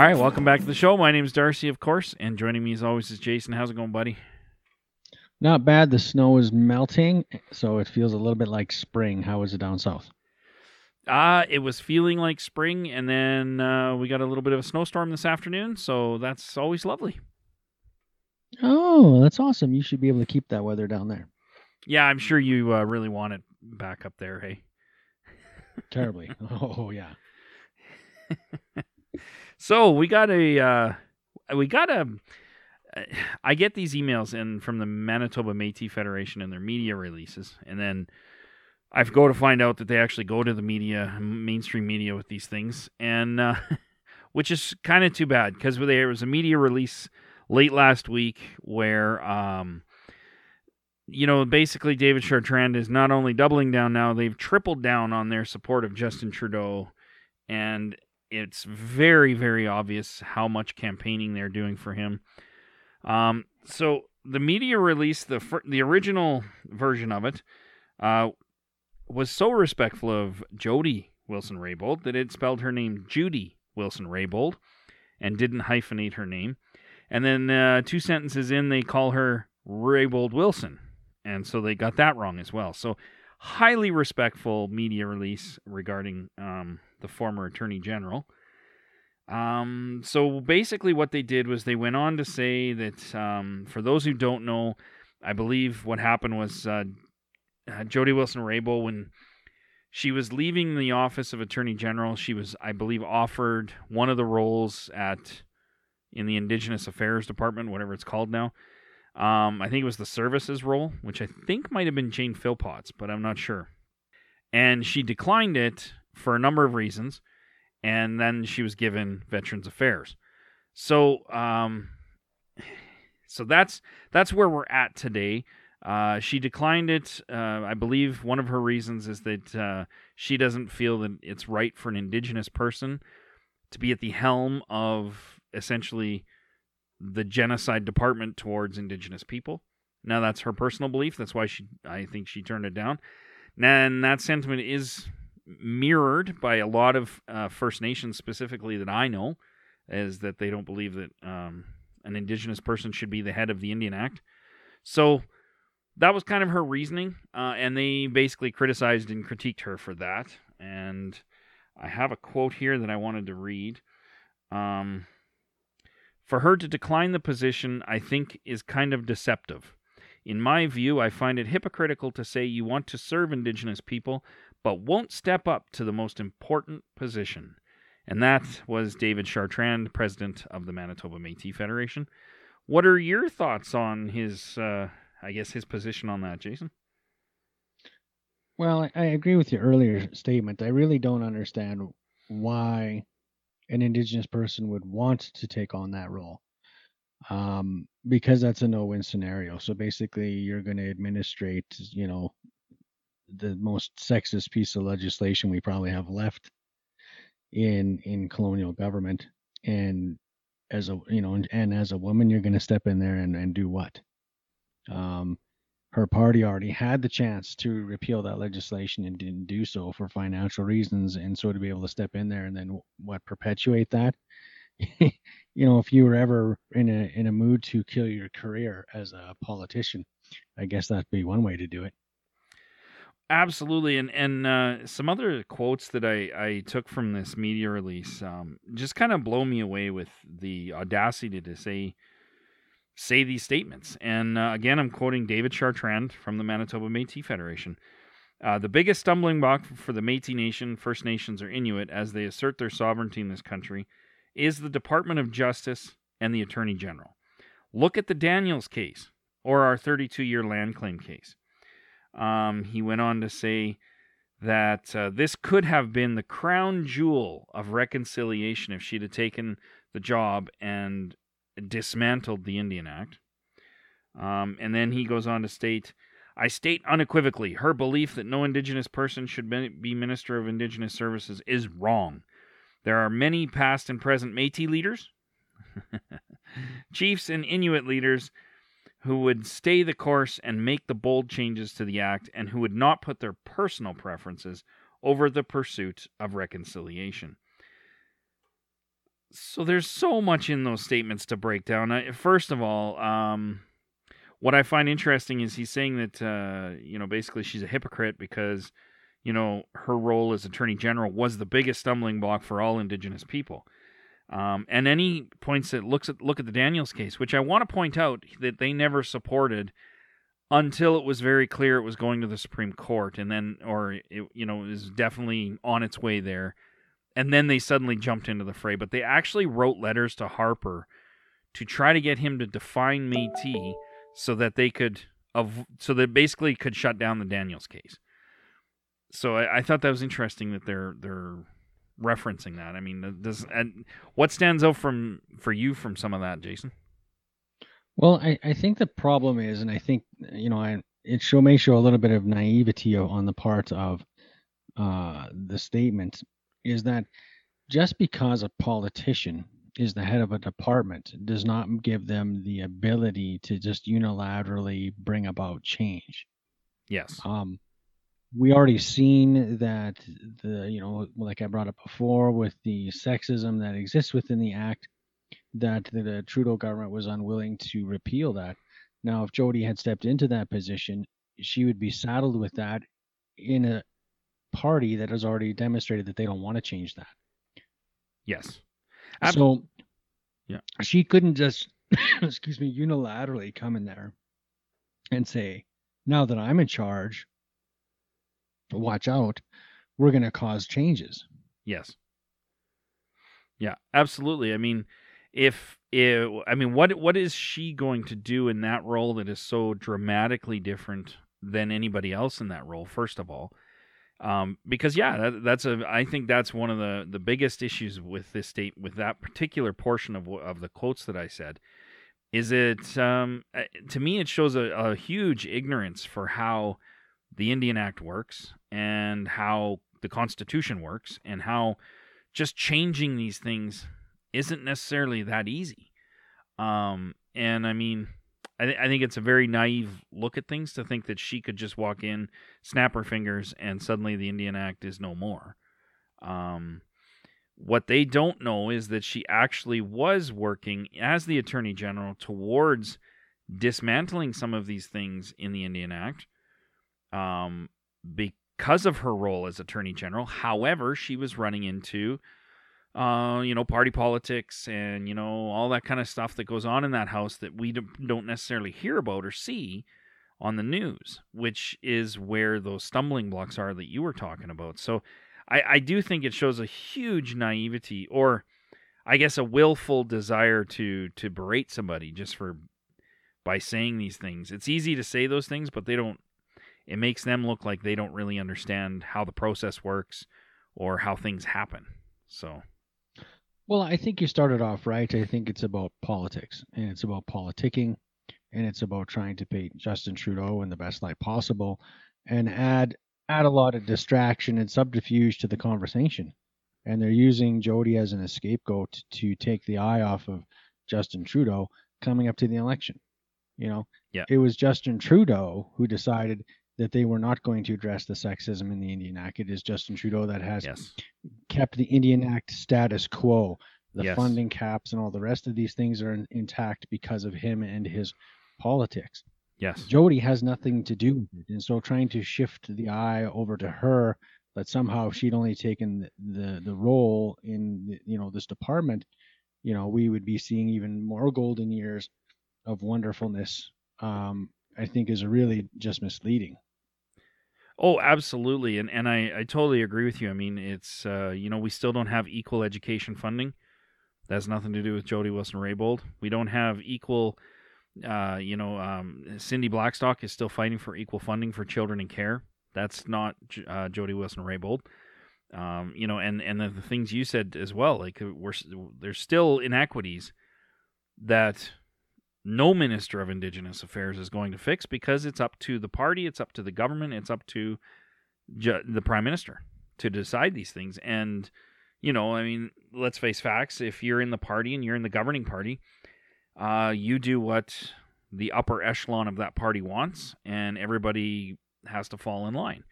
All right, welcome back to the show. My name is Darcy, of course, and joining me as always is Jason. How's it going, buddy? Not bad. The snow is melting, so it feels a little bit like spring. How is it down south? Uh, it was feeling like spring, and then uh, we got a little bit of a snowstorm this afternoon, so that's always lovely. Oh, that's awesome. You should be able to keep that weather down there. Yeah, I'm sure you uh, really want it back up there, hey? Terribly. oh, yeah. So we got a, uh, we got a, I get these emails in from the Manitoba Métis Federation and their media releases, and then I go to find out that they actually go to the media, mainstream media, with these things, and uh, which is kind of too bad because there was a media release late last week where, um, you know, basically David Chartrand is not only doubling down now, they've tripled down on their support of Justin Trudeau, and it's very, very obvious how much campaigning they're doing for him. Um, so the media released the the original version of it uh, was so respectful of Jody Wilson Raybould that it spelled her name Judy Wilson Raybould and didn't hyphenate her name. And then uh, two sentences in, they call her Raybould Wilson, and so they got that wrong as well. So highly respectful media release regarding um, the former attorney general. Um, so basically, what they did was they went on to say that um, for those who don't know, I believe what happened was uh, uh, Jody Wilson Raybould, when she was leaving the office of attorney general, she was, I believe, offered one of the roles at in the Indigenous Affairs Department, whatever it's called now. Um, I think it was the services role, which I think might have been Jane Philpott's, but I'm not sure. And she declined it for a number of reasons, and then she was given Veterans Affairs. So, um, so that's that's where we're at today. Uh, she declined it. Uh, I believe one of her reasons is that uh, she doesn't feel that it's right for an Indigenous person to be at the helm of essentially the genocide department towards Indigenous people. Now that's her personal belief. That's why she, I think, she turned it down. And that sentiment is mirrored by a lot of uh, First Nations, specifically that I know, is that they don't believe that um, an Indigenous person should be the head of the Indian Act. So that was kind of her reasoning, uh, and they basically criticized and critiqued her for that. And I have a quote here that I wanted to read. Um, for her to decline the position, I think, is kind of deceptive. In my view, I find it hypocritical to say you want to serve Indigenous people, but won't step up to the most important position. And that was David Chartrand, president of the Manitoba Métis Federation. What are your thoughts on his, uh, I guess, his position on that, Jason? Well, I agree with your earlier statement. I really don't understand why an Indigenous person would want to take on that role. Um, because that's a no-win scenario. So basically, you're going to administrate, you know, the most sexist piece of legislation we probably have left in in colonial government. And as a you know and, and as a woman you're going to step in there and, and do what? Um her party already had the chance to repeal that legislation and didn't do so for financial reasons. And so to be able to step in there and then what perpetuate that? You know if you were ever in a in a mood to kill your career as a politician i guess that'd be one way to do it Absolutely, and and uh, some other quotes that I I took from this media release um, just kind of blow me away with the audacity to say say these statements. And uh, again, I'm quoting David Chartrand from the Manitoba Métis Federation. Uh, the biggest stumbling block for the Métis Nation, First Nations, or Inuit as they assert their sovereignty in this country is the Department of Justice and the Attorney General. Look at the Daniels case or our 32 year land claim case. Um, he went on to say that uh, this could have been the crown jewel of reconciliation if she'd have taken the job and dismantled the Indian Act. Um, and then he goes on to state I state unequivocally her belief that no Indigenous person should be Minister of Indigenous Services is wrong. There are many past and present Metis leaders, chiefs, and Inuit leaders who would stay the course and make the bold changes to the act and who would not put their personal preferences over the pursuit of reconciliation. So there's so much in those statements to break down. First of all, um, what I find interesting is he's saying that uh, you know basically she's a hypocrite because you know her role as attorney general was the biggest stumbling block for all indigenous people. Um, and any points that looks at look at the Daniels case, which I want to point out that they never supported until it was very clear it was going to the Supreme Court, and then or it, you know is definitely on its way there, and then they suddenly jumped into the fray. But they actually wrote letters to Harper to try to get him to define Métis so that they could of so that basically could shut down the Daniels case. So I, I thought that was interesting that they're they're referencing that. I mean, does and what stands out from for you from some of that, Jason? Well, I, I think the problem is, and I think you know, I, it show may show a little bit of naivety on the part of uh, the statement, is that just because a politician is the head of a department does not give them the ability to just unilaterally bring about change. Yes. Um, we already seen that the you know like I brought up before with the sexism that exists within the act that the, Trudeau government was unwilling to repeal that. Now, if Jody had stepped into that position, she would be saddled with that in a party that has already demonstrated that they don't want to change that. Yes. Ab- so, yeah, she couldn't just, excuse me, unilaterally come in there and say, now that I'm in charge, watch out, we're going to cause changes. Yes. Yeah, absolutely. I mean, if, if I mean, what what is she going to do in that role that is so dramatically different than anybody else in that role? First of all, um, because yeah, that, that's a I think that's one of the the biggest issues with this state with that particular portion of of the quotes that I said. Is it um, eh, to me? It shows a, a huge ignorance for how the Indian Act works and how the Constitution works and how just changing these things isn't necessarily that easy. Um, and I mean, I, th- I think it's a very naive look at things to think that she could just walk in, snap her fingers, and suddenly the Indian Act is no more. Um, what they don't know is that she actually was working as the Attorney General towards dismantling some of these things in the Indian Act um, because of her role as Attorney General. However, she was running into uh, you know, party politics and, you know, all that kind of stuff that goes on in that house that we don't necessarily hear about or see on the news, which is where those stumbling blocks are that you were talking about. So I, I do think it shows a huge naivety or I guess a willful desire to to berate somebody just for by saying these things. It's easy to say those things, but they don't it makes them look like they don't really understand how the process works or how things happen. So well, I think you started off right. I think it's about politics and it's about politicking and it's about trying to paint Justin Trudeau in the best light possible and add add a lot of distraction and subterfuge to the conversation. And they're using Jody as an scapegoat to take the eye off of Justin Trudeau coming up to the election. You know, yeah. it was Justin Trudeau who decided that they were not going to address the sexism in the Indian Act. It is Justin Trudeau that has yes. kept the Indian Act status quo. The yes. funding caps and all the rest of these things are in, intact because of him and his politics. Yes. Jody has nothing to do with it. And so trying to shift the eye over to her that somehow she'd only taken the, the, the role in you know this department, you know, we would be seeing even more golden years of wonderfulness um, I think is really just misleading. Oh, absolutely, and and I, I totally agree with you. I mean, it's uh, you know we still don't have equal education funding. That has nothing to do with Jody Wilson-Raybould. We don't have equal. Uh, you know, um, Cindy Blackstock is still fighting for equal funding for children in care. That's not uh, Jody Wilson-Raybould. Um, you know, and and the, the things you said as well. Like we're there's still inequities that no minister of indigenous affairs is going to fix because it's up to the party it's up to the government it's up to ju- the prime minister to decide these things. And you know i mean let's face facts if you're in the party and you're in the governing party uh, you do what the upper echelon of that party wants and everybody has to fall in line.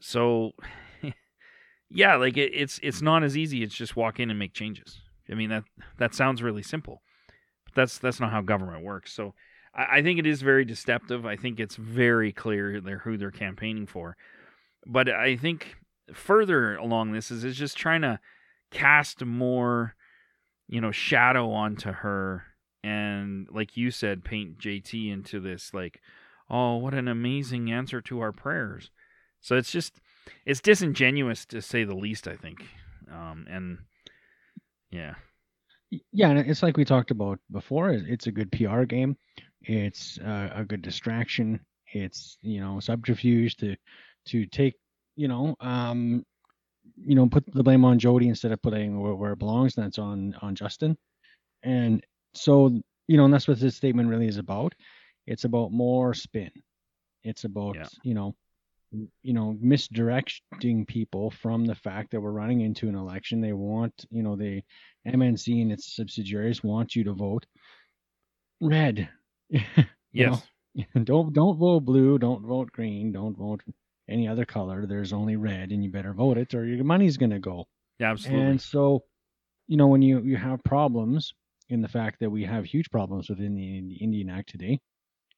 So yeah like it, it's it's not as easy it's just walk in and make changes. I mean that that sounds really simple, that's that's not how government works. So I, I think it is very deceptive. I think it's very clear they're who they're campaigning for, but I think further along this is is just trying to cast more, you know, shadow onto her and like you said, paint JT into this like, oh, what an amazing answer to our prayers. So it's just it's disingenuous to say the least, I think. Um, and yeah, yeah, and it's like we talked about before. It's a good PR game. It's uh, a good distraction. It's you know subterfuge to to take you know um you know put the blame on Jody instead of putting where, where it belongs. That's on on Justin. And so you know, and that's what this statement really is about. It's about more spin. It's about yeah. you know you know misdirecting people from the fact that we're running into an election they want you know the mnc and its subsidiaries want you to vote red. Yes. don't don't vote blue don't vote green don't vote any other color. There's only red and you better vote it or your money's going to go. Yeah absolutely. And so you know when you you have problems in the fact that we have huge problems within the indian act today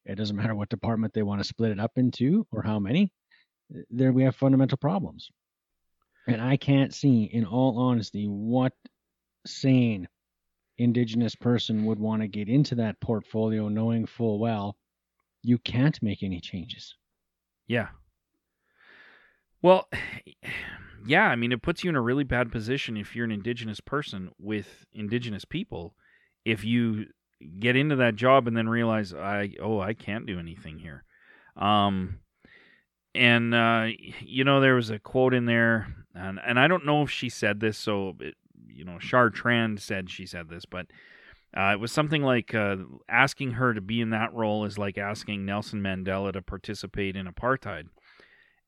it doesn't matter what department they want to split it up into or how many there we have fundamental problems. And I can't see, in all honesty, what sane indigenous person would want to get into that portfolio knowing full well you can't make any changes. Yeah. Well, yeah, I mean, it puts you in a really bad position if you're an indigenous person with indigenous people. If you get into that job and then realize, I oh, I can't do anything here. Um, and uh, you know there was a quote in there, and and I don't know if she said this, so it, you know Chartrand said she said this, but uh, it was something like uh, asking her to be in that role is like asking Nelson Mandela to participate in apartheid,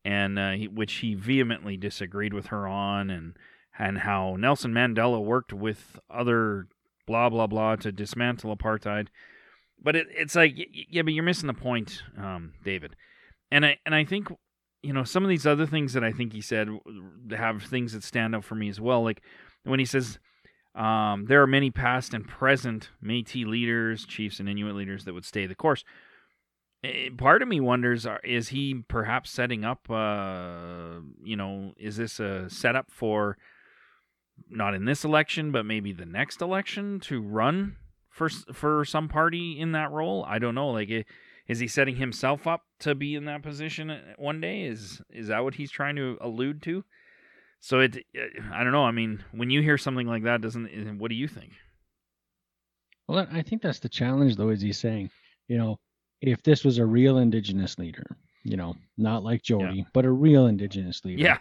and uh, he, which he vehemently disagreed with her on, and and how Nelson Mandela worked with other blah blah blah to dismantle apartheid. But it, it's like, yeah, but you're missing the point, um, David and I and I think you know some of these other things that I think he said have things that stand out for me as well. Like when he says um, there are many past and present Métis leaders, chiefs, and Inuit leaders that would stay the course. Eh, part of me wonders: is he perhaps setting up? Uh, you know, is this a setup for not in this election, but maybe the next election to run for for some party in that role? I don't know. Like. It, is he setting himself up to be in that position uh, one day? Is is that what he's trying to allude to? So it, uh, I don't know. I mean, when you hear something like that, doesn't what do you think? Well, I think that's the challenge, though, is he's saying, you know, if this was a real Indigenous leader, you know, not like Jody, yeah. but a real Indigenous leader, yeah,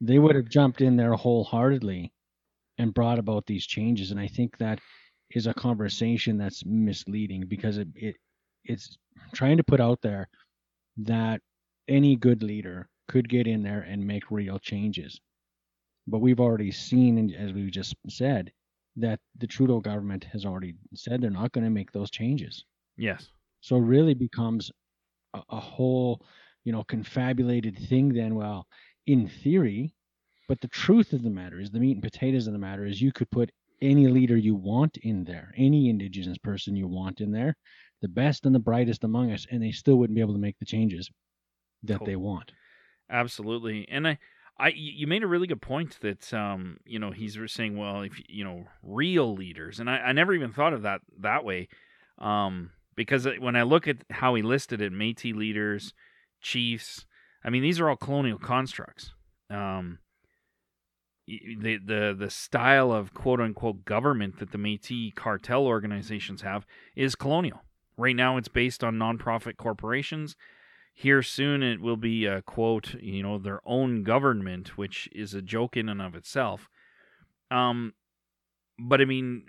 they would have jumped in there wholeheartedly and brought about these changes. And I think that is a conversation that's misleading because it, it it's trying to put out there that any good leader could get in there and make real changes. But we've already seen, as we just said, that the Trudeau government has already said they're not going to make those changes. Yes. So it really becomes a, a whole, you know, confabulated thing then. Well, in theory, but the truth of the matter is the meat and potatoes of the matter is you could put any leader you want in there, any indigenous person you want in there, the best and the brightest among us, and they still wouldn't be able to make the changes that totally. they want. Absolutely, and I, I, you made a really good point that, um, you know, he's saying, well, if you know, real leaders, and I, I never even thought of that that way, um, because when I look at how he listed it, Métis leaders, chiefs, I mean, these are all colonial constructs. Um, the the the style of quote unquote government that the Métis cartel organizations have is colonial. Right now, it's based on nonprofit corporations. Here soon, it will be a quote, you know, their own government, which is a joke in and of itself. Um, but I mean,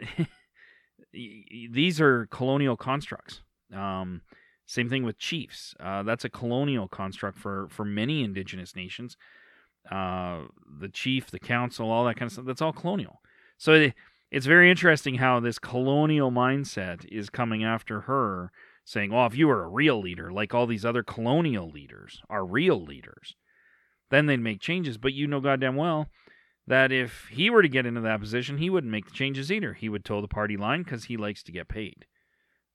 these are colonial constructs. Um, same thing with chiefs. Uh, that's a colonial construct for for many indigenous nations. Uh, the chief, the council, all that kind of stuff. That's all colonial. So. It, it's very interesting how this colonial mindset is coming after her, saying, "Well, if you were a real leader, like all these other colonial leaders are real leaders, then they'd make changes." But you know goddamn well that if he were to get into that position, he wouldn't make the changes either. He would toe the party line because he likes to get paid.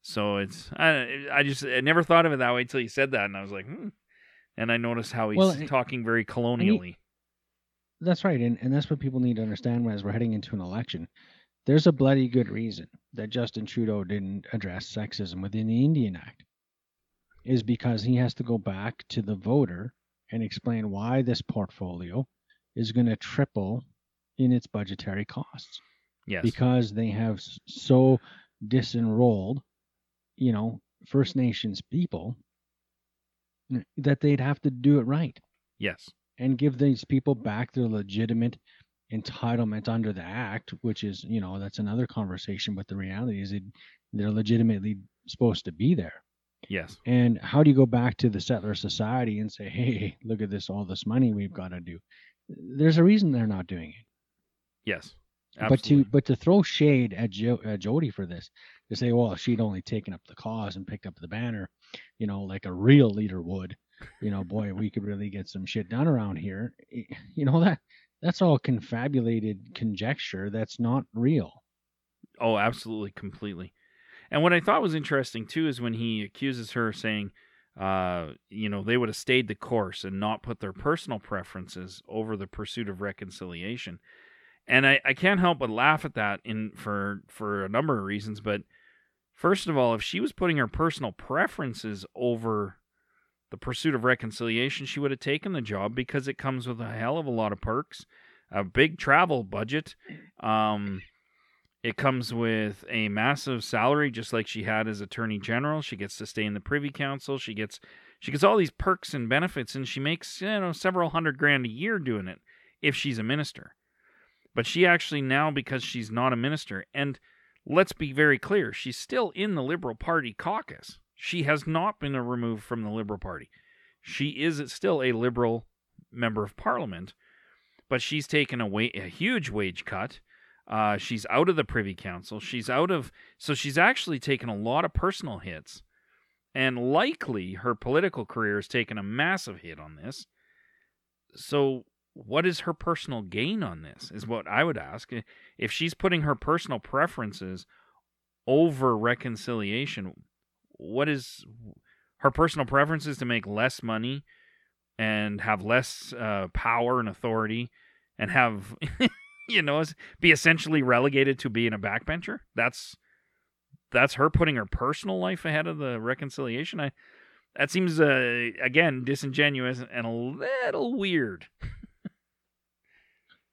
So it's I I just I never thought of it that way until you said that, and I was like, hmm. And I noticed how he's Well, talking very colonially. That's right, and, and that's what people need to understand as we're heading into an election. There's a bloody good reason that Justin Trudeau didn't address sexism within the Indian Act, is because he has to go back to the voter and explain why this portfolio is going to triple in its budgetary costs yes. because they have so disenrolled, you know, First Nations people that they'd have to do it right yes. and give these people back their legitimate entitlement under the act, which is, you know, that's another conversation. But the reality is, it, they're legitimately supposed to be there. Yes. And how do you go back to the settler society and say, hey, look at this, all this money we've got to do? There's a reason they're not doing it. Yes. absolutely. But to but to throw shade at jo- uh, Jody for this, to say, well, she'd only taken up the cause and picked up the banner, you know, like a real leader would, you know, boy, we could really get some shit done around here. You know that that's all confabulated conjecture. That's not real. Oh, absolutely, completely. And what I thought was interesting too is when he accuses her saying, uh, you know, they would have stayed the course and not put their personal preferences over the pursuit of reconciliation. And I, I can't help but laugh at that in for for a number of reasons. But first of all, if she was putting her personal preferences over the pursuit of reconciliation, she would have taken the job because it comes with a hell of a lot of perks, a big travel budget. Um, it comes with a massive salary, just like she had as Attorney General. She gets to stay in the Privy Council. She gets she gets all these perks and benefits, and she makes you know several hundred grand a year doing it if she's a minister. But she actually now, because she's not a minister, and let's be very clear, she's still in the Liberal Party caucus. She has not been removed from the Liberal Party. She is still a Liberal member of Parliament, but she's taken a, wa- a huge wage cut. Uh, she's out of the Privy Council. She's out of. So she's actually taken a lot of personal hits. And likely her political career has taken a massive hit on this. So, what is her personal gain on this? Is what I would ask. If she's putting her personal preferences over reconciliation, what is her personal preferences to make less money and have less uh, power and authority and have you know be essentially relegated to being a backbencher? That's that's her putting her personal life ahead of the reconciliation? I that seems uh, again disingenuous and a little weird.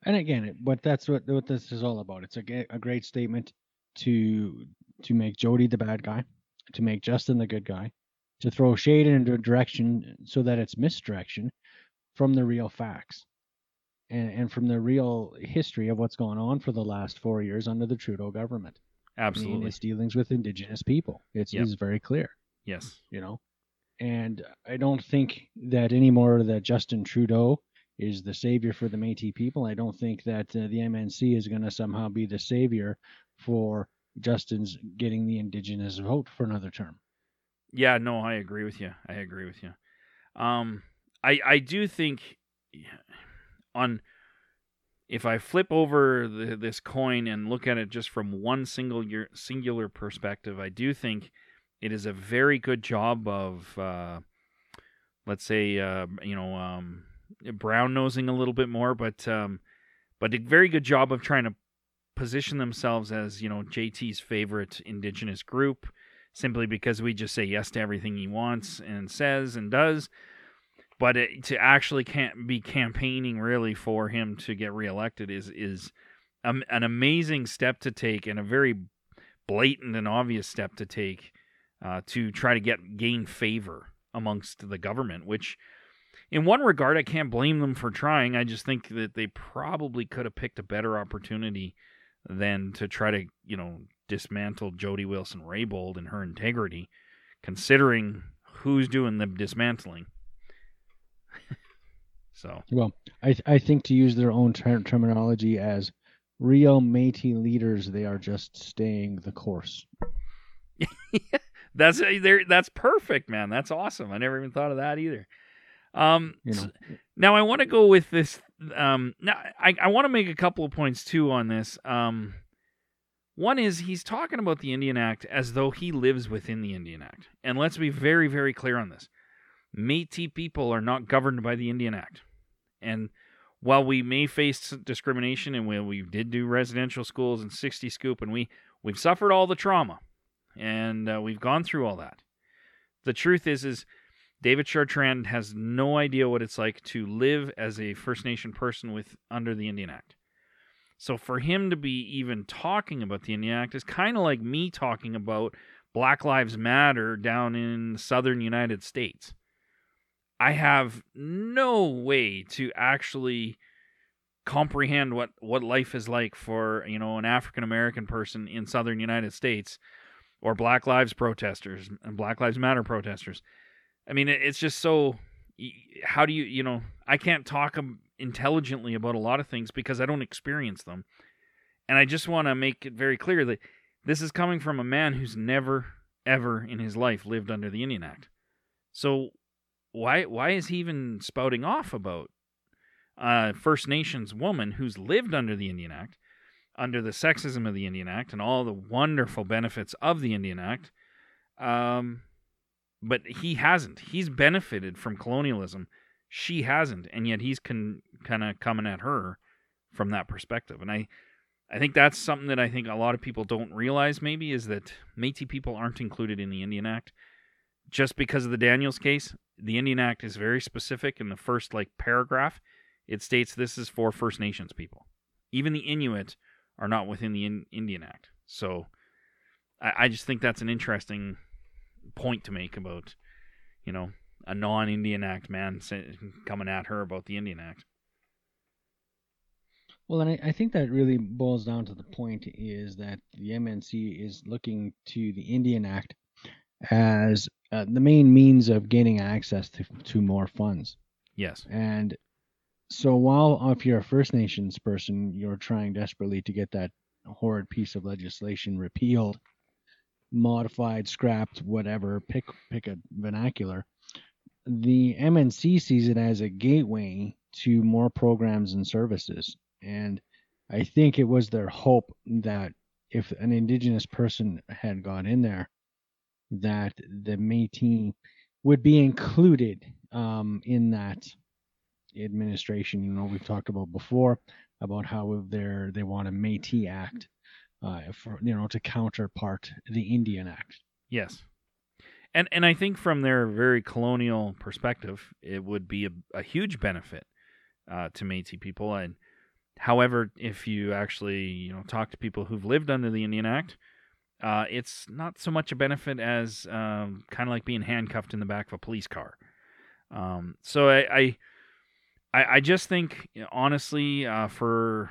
And again, but that's what what this is all about. It's a, a great statement to to make Jody the bad guy, to make Justin the good guy, to throw shade in a direction so that it's misdirection from the real facts and, and from the real history of what's gone on for the last four years under the Trudeau government. I mean, absolutely its dealings with Indigenous people. It's, Yep. it's very clear yes you know and i don't think that anymore that justin trudeau is the savior for the métis people i don't think that uh, the mnc is going to somehow be the savior for justin's getting the indigenous vote for another term Yeah, no, I agree with you. I agree with you. Um, I I do think on if I flip over the, this coin and look at it just from one single year, singular perspective, I do think it is a very good job of, uh, let's say, uh, you know, um, brown nosing a little bit more, but um, but a very good job of trying to position themselves as you know JT's favorite indigenous group simply because we just say yes to everything he wants and says and does. But it, to actually can't be campaigning really for him to get reelected is is um, an amazing step to take and a very blatant and obvious step to take uh, to try to get gain favor amongst the government. Which, in one regard, I can't blame them for trying. I just think that they probably could have picked a better opportunity than to try to you know dismantle Jody Wilson Raybould and her integrity, considering who's doing the dismantling. so well i i think to use their own ter- terminology as real métis leaders they are just staying the course that's there. That's perfect, man. That's awesome. I never even thought of that either. Um, you know now I want to go with this um, now I, I want to make a couple of points too on this. Um, one is he's talking about the Indian Act as though he lives within the Indian Act, and let's be very very clear on this. Métis people are not governed by the Indian Act, and while we may face discrimination, and we, we did do residential schools and 60 scoop, and we we've suffered all the trauma, and uh, we've gone through all that. The truth is, is David Chartrand has no idea what it's like to live as a First Nation person with under the Indian Act. So for him to be even talking about the Indian Act is kind of like me talking about Black Lives Matter down in the southern United States. I have no way to actually comprehend what what life is like for you know an African American person in southern United States or Black Lives protesters and Black Lives Matter protesters. I mean, it's just so. How do you you know? I can't talk intelligently about a lot of things because I don't experience them, and I just want to make it very clear that this is coming from a man who's never ever in his life lived under the Indian Act. So why why is he even spouting off about a First Nations woman who's lived under the Indian Act, under the sexism of the Indian Act, and all the wonderful benefits of the Indian Act? Um, but he hasn't. He's benefited from colonialism. She hasn't, and yet he's con- kind of coming at her from that perspective. And I, I think that's something that I think a lot of people don't realize. Maybe is that Métis people aren't included in the Indian Act just because of the Daniels case the Indian Act is very specific in the first like paragraph. It states this is for First Nations people. Even the Inuit are not within the in- Indian Act. So I-, I just think that's an interesting point to make about, you know, a non-Indian Act man coming at her about the Indian Act. Well, and I, I, think that really boils down to the point is that the MNC is looking to the Indian Act as uh, the main means of gaining access to, to more funds. Yes. And so while if you're a First Nations person, you're trying desperately to get that horrid piece of legislation repealed, modified, scrapped, whatever, pick pick a vernacular. The MNC sees it as a gateway to more programs and services. And I think it was their hope that if an indigenous person had gone in there, that the Métis would be included um, in that administration. You know, we've talked about before about how they're they want a Métis Act uh, for you know to counterpart the Indian Act. Yes, and and I think from their very colonial perspective, it would be a, a huge benefit uh, to Métis people. And however, if you actually you know talk to people who've lived under the Indian Act, uh, it's not so much a benefit as um, kind of like being handcuffed in the back of a police car. Um, so I, I, I just think, honestly, uh, for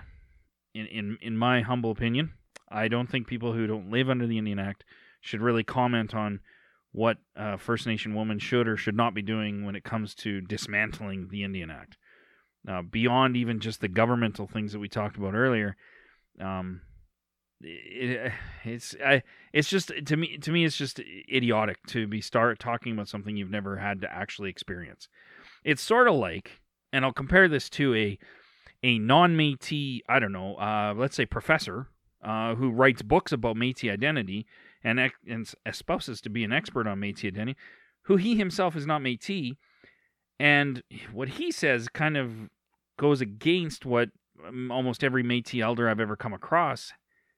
in, in in my humble opinion, I don't think people who don't live under the Indian Act should really comment on what uh, First Nation woman should or should not be doing when it comes to dismantling the Indian Act. Uh, beyond even just the governmental things that we talked about earlier, um, it, it's I, it's just to me to me it's just idiotic to be start talking about something you've never had to actually experience. It's sort of like, and I'll compare this to a a non-Métis, I don't know, uh, let's say professor uh, who writes books about Métis identity and, and espouses to be an expert on Métis identity, who he himself is not Métis, and what he says kind of goes against what um, almost every Métis elder I've ever come across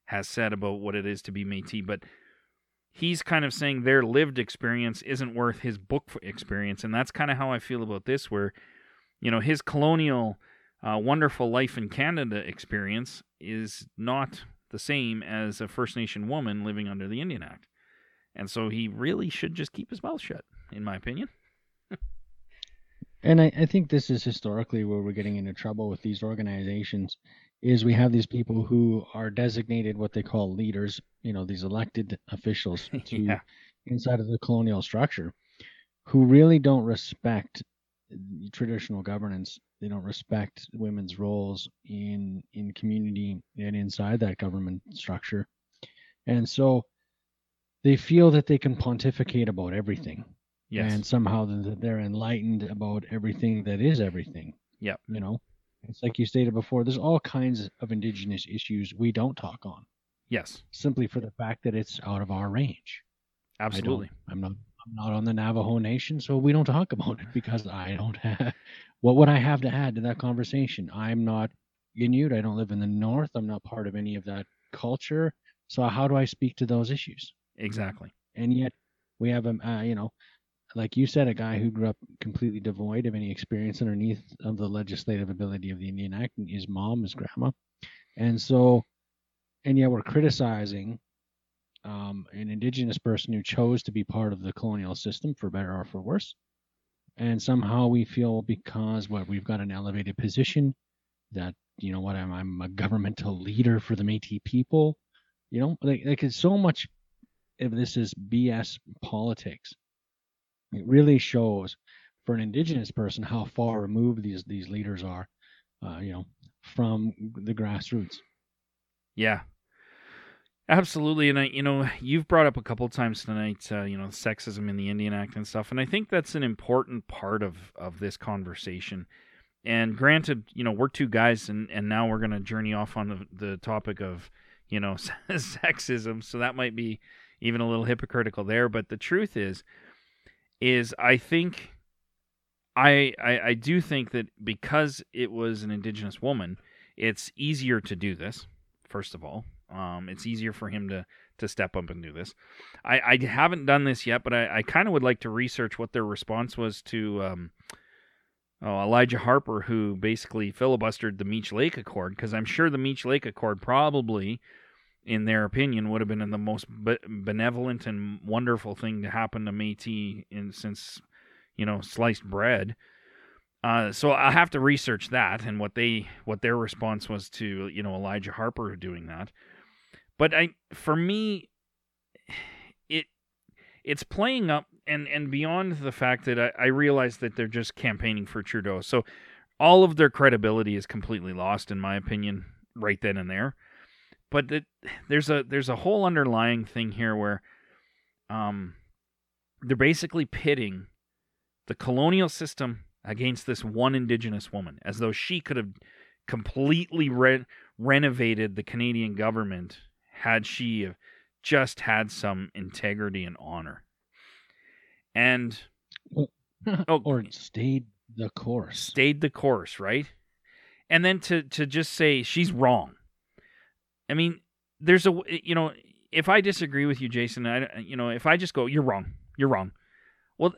has said about what it is to be Métis, but he's kind of saying their lived experience isn't worth his book experience, and that's kind of how I feel about this. Where, you know, his colonial, uh, wonderful life in Canada experience is not the same as a First Nation woman living under the Indian Act, and so he really should just keep his mouth shut, in my opinion. and I, I think this is historically where we're getting into trouble with these organizations is we have these people who are designated what they call leaders, you know, these elected officials to yeah. inside of the colonial structure who really don't respect traditional governance. They don't respect women's roles in in community and inside that government structure. And so they feel that they can pontificate about everything. Yes. And somehow they're enlightened about everything that is everything. Yeah. You know? It's like you stated before, there's all kinds of indigenous issues we don't talk on Yes, simply for the fact that it's out of our range. absolutely. I'm not not on the Navajo Nation, so we don't talk about it because I don't have what would I have to add to that conversation? I'm not Inuit, I don't live in the north, I'm not part of any of that culture. So how do I speak to those issues? Exactly. And yet we have a uh, you know, like you said, a guy who grew up completely devoid of any experience underneath of the legislative ability of the Indian Act, and his mom, his grandma, and so, and yet we're criticizing um, an indigenous person who chose to be part of the colonial system, for better or for worse, and somehow we feel because what we've got an elevated position that you know what I'm, I'm a governmental leader for the Métis people, you know, like like it's so much if this is BS politics it really shows for an indigenous person how far removed these these leaders are, uh, you know, from the grassroots. Yeah. Absolutely, and I, you know, you've brought up a couple times tonight, uh, you know, sexism in the Indian Act and stuff, and I think that's an important part of of this conversation. And granted, you know, we're two guys, and and now we're gonna journey off on the, the topic of, you know, sexism, so that might be even a little hypocritical there. But the truth is, is I think I, I I do think that because it was an indigenous woman, it's easier to do this. First of all, um, it's easier for him to to step up and do this. I, I haven't done this yet, but I, I kind of would like to research what their response was to um, oh, Elijah Harper, who basically filibustered the Meech Lake Accord, because I'm sure the Meech Lake Accord probably, in their opinion, would have been the most be- benevolent and wonderful thing to happen to Métis in since you know sliced bread. Uh, so I have to research that and what they what their response was to you know Elijah Harper doing that. But I for me, it it's playing up and and beyond the fact that I, I realize that they're just campaigning for Trudeau. So all of their credibility is completely lost in my opinion right then and there. But the, there's a there's a whole underlying thing here where um they're basically pitting the colonial system against this one indigenous woman as though she could have completely re- renovated the Canadian government had she just had some integrity and honor. And oh, or stayed the course. Stayed the course, right? And then to to just say she's wrong. I mean, there's a eh, you know, if I disagree with you, Jason, I eh, you know, if I just go, you're wrong, you're wrong. Well,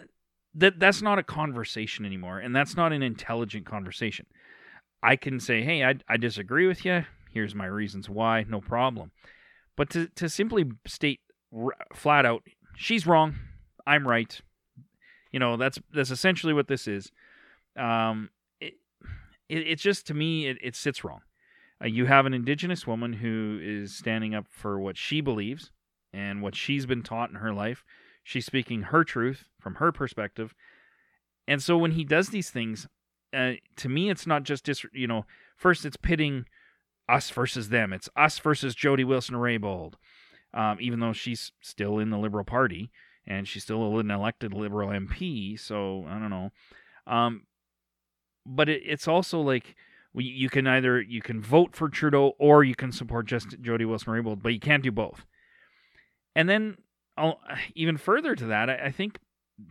that that's not a conversation anymore, and that's not an intelligent conversation. I can say, hey, I I disagree with you. Here's my reasons why. No problem. But to to simply state r- flat out, she's wrong, I'm right. You know, that's that's essentially what this is. Um, it, it it's just to me, it, it sits wrong. Uh, you have an indigenous woman who is standing up for what she believes and what she's been taught in her life. She's speaking her truth from her perspective. And so when he does these things, uh, to me, it's not just dis- you know. First, it's pitting us versus them. It's us versus Jody Wilson-Raybould, um, even though she's still in the Liberal Party and she's still an elected Liberal MP. So I don't know. Um, but it, it's also like you can either you can vote for Trudeau or you can support just Jody Wilson-Raybould, but you can't do both. And then I'll, even further to that, I, I think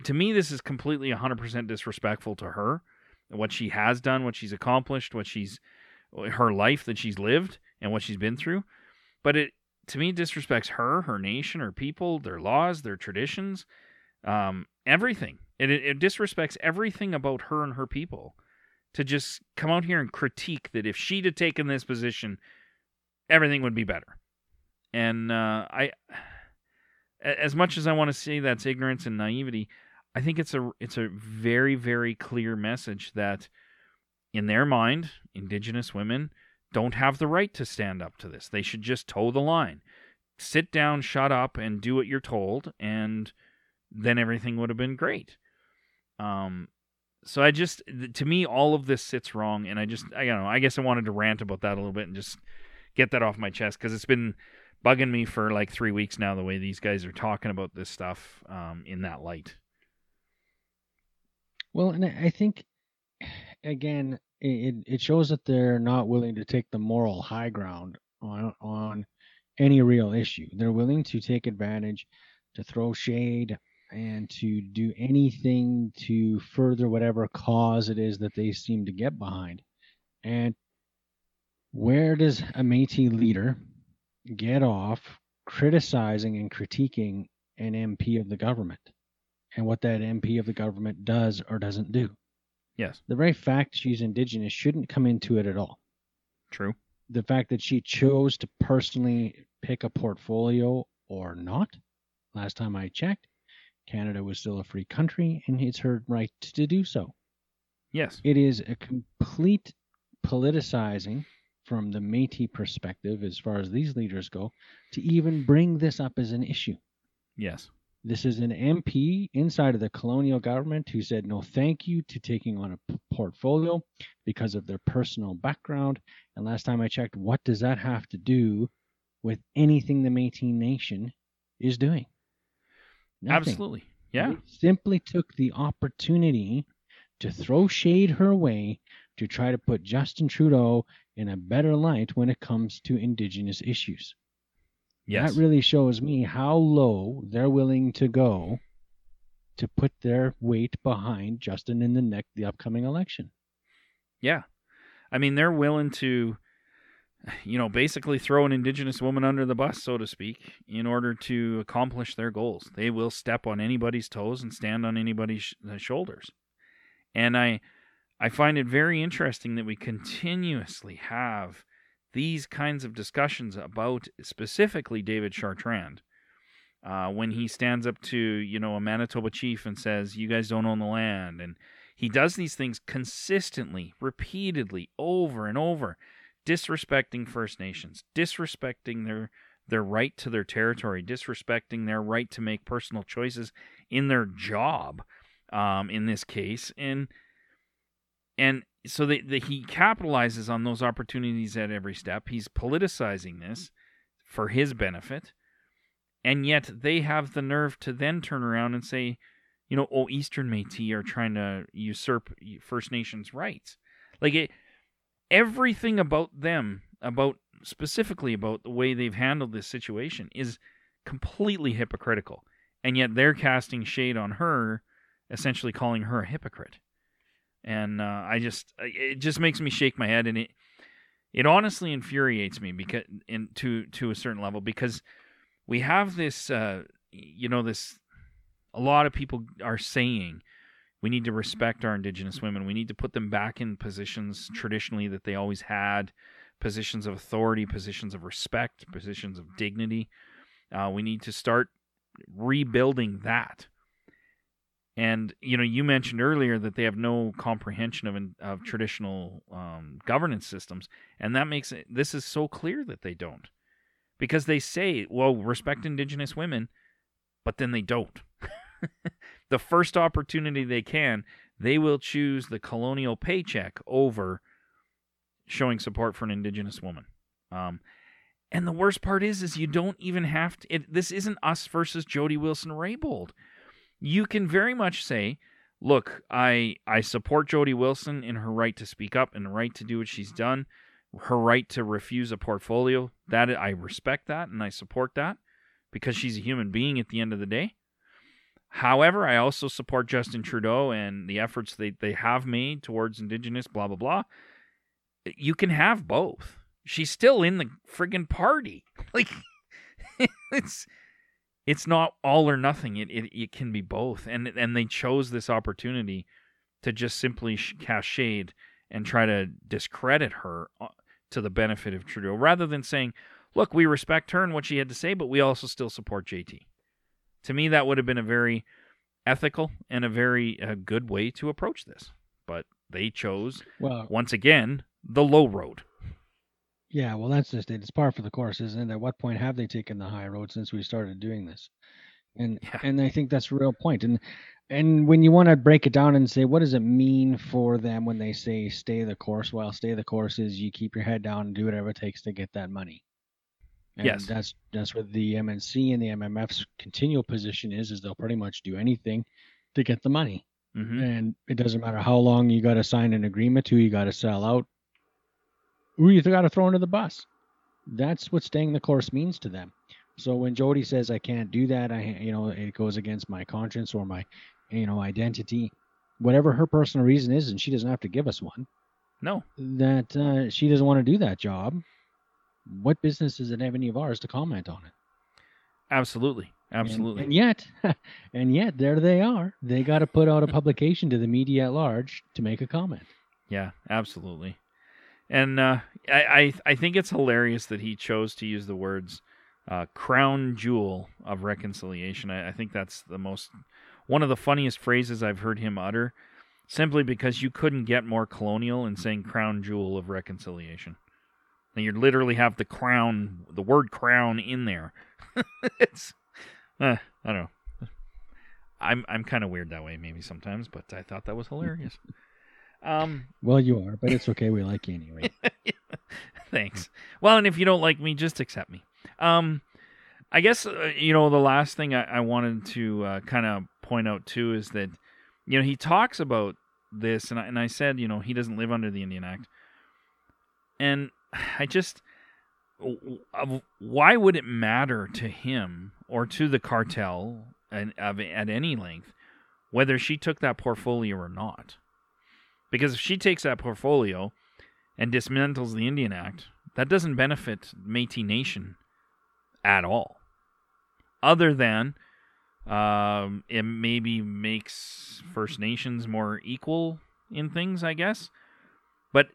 to me this is completely 100% disrespectful to her, what she has done, what she's accomplished, what she's her life that she's lived and what she's been through. But it to me disrespects her, her nation, her people, their laws, their traditions, um, everything. It, it, it disrespects everything about her and her people to just come out here and critique that if she'd have taken this position, everything would be better. And uh, I, as much as I want to say that's ignorance and naivety, I think it's a it's a very very clear message that, in their mind, Indigenous women don't have the right to stand up to this. They should just toe the line, sit down, shut up, and do what you're told, and then everything would have been great. Um, so I just, to me, all of this sits wrong, and I just, I don't know. I guess I wanted to rant about that a little bit and just get that off my chest because it's been bugging me for like three weeks now. The way these guys are talking about this stuff um, in that light. Well, and I think again, it, it shows that they're not willing to take the moral high ground on on any real issue. They're willing to take advantage, to throw shade, and to do anything to further whatever cause it is that they seem to get behind. And where does a Métis leader get off criticizing and critiquing an MP of the government and what that MP of the government does or doesn't do? Yes. The very fact she's Indigenous shouldn't come into it at all. True. The fact that she chose to personally pick a portfolio or not, last time I checked, Canada was still a free country and it's her right to do so. Yes. It is a complete politicizing from the Métis perspective, as far as these leaders go, to even bring this up as an issue. Yes. This is an MP inside of the colonial government who said no thank you to taking on a p- portfolio because of their personal background. And last time I checked, what does that have to do with anything the Métis Nation is doing? Nothing. Absolutely. Yeah. They simply took the opportunity to throw shade her way to try to put Justin Trudeau in a better light when it comes to Indigenous issues. Yes. That really shows me how low they're willing to go to put their weight behind Justin in the next the upcoming election. Yeah. I mean, they're willing to, you know, basically throw an Indigenous woman under the bus, so to speak, in order to accomplish their goals. They will step on anybody's toes and stand on anybody's sh- uh, shoulders. And I, I find it very interesting that we continuously have these kinds of discussions about specifically David Chartrand. Uh, when he stands up to you know a Manitoba chief and says, "You guys don't own the land," and he does these things consistently, repeatedly, over and over, disrespecting First Nations, disrespecting their their right to their territory, disrespecting their right to make personal choices in their job, um, in this case, and and so they, he capitalizes on those opportunities at every step. He's politicizing this for his benefit, and yet they have the nerve to then turn around and say, you know, oh, Eastern Métis are trying to usurp First Nations rights. Like it, everything about them, about specifically about the way they've handled this situation, is completely hypocritical, and yet they're casting shade on her, essentially calling her a hypocrite and uh, I just it just makes me shake my head, and it it honestly infuriates me because in to to a certain level because we have this uh, you know this a lot of people are saying we need to respect our indigenous women. We need to put them back in positions traditionally that they always had positions of authority positions of respect positions of dignity. Uh, we need to start rebuilding that and you know, you mentioned earlier that they have no comprehension of of traditional um, governance systems, and that makes it. This is so clear that they don't, because they say, "Well, respect Indigenous women," but then they don't. the first opportunity they can, they will choose the colonial paycheck over showing support for an Indigenous woman. Um, and the worst part is, is you don't even have to. It, this isn't us versus Jody Wilson Raybould you can very much say, look, I I support Jody Wilson in her right to speak up and right to do what she's done, her right to refuse a portfolio. That I respect that and I support that because she's a human being at the end of the day. However, I also support Justin Trudeau and the efforts they, they have made towards Indigenous, blah, blah, blah. You can have both. She's still in the friggin' party. Like, it's it's not all or nothing. It, it it can be both, and and they chose this opportunity to just simply cast shade and try to discredit her uh, to the benefit of Trudeau, rather than saying, "Look, we respect her and what she had to say, but we also still support JT." To me, that would have been a very ethical and a very uh, good way to approach this, but they chose well once again the low road. Yeah, well, that's just it. It's par for the course, isn't it? At what point have they taken the high road since we started doing this? And Yeah. and I think that's a real point. And and when you want to break it down and say what does it mean for them when they say stay the course? Well, stay the course is you keep your head down and do whatever it takes to get that money. And Yes. that's that's what the MNC and the MMF's continual position is is they'll pretty much do anything to get the money. hmm and it doesn't matter how long you got to sign an agreement to, you got to sell out, or you got to throw under the bus. That's what staying the course means to them. So when Jody says I can't do that, I you know it goes against my conscience or my you know identity, whatever her personal reason is, and she doesn't have to give us one. No. That uh, she doesn't want to do that job. What business does it have any of ours to comment on it? Absolutely. And- Absolutely. And, yet, and yet, there they are. They got to put out a publication to the media at large to make a comment. Yeah, absolutely. And uh, I, I I think it's hilarious that he chose to use the words uh, "crown jewel of reconciliation." I, I think that's the most one of the funniest phrases I've heard him utter, simply because you couldn't get more colonial in saying "crown jewel of reconciliation." And you literally have the crown, the word "crown" in there. it's, uh, I don't know. I'm I'm kind of weird that way, maybe sometimes, but I thought that was hilarious. Um, Well, you are, but it's okay. We like you anyway. Thanks. Well, and if you don't like me, just accept me. Um, I guess uh, you know the last thing I, I wanted to uh, kind of point out too is that you know he talks about this, and I, and I said you know he doesn't live under the Indian Act, and I just why would it matter to him or to the cartel and of at any length whether she took that portfolio or not? Because if she takes that portfolio and dismantles the Indian Act, that doesn't benefit Métis Nation at all. Other than um, it maybe makes First Nations more equal in things, I guess. But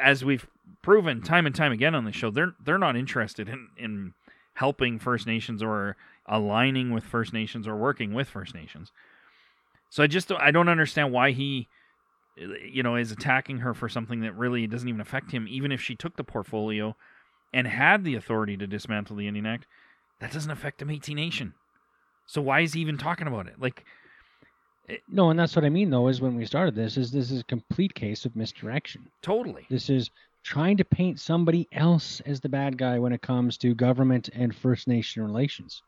as we've proven time and time again on the show, they're they're not interested in, in helping First Nations or aligning with First Nations or working with First Nations. So I just I don't understand why he you know, is attacking her for something that really doesn't even affect him, even if she took the portfolio and had the authority to dismantle the Indian Act, that doesn't affect the Métis Nation. So why is he even talking about it? Like, eh, No, and that's what I mean though. Is when we started this, is this is a complete case of misdirection. totally. This is trying to paint somebody else as the bad guy when it comes to government and First Nation relations.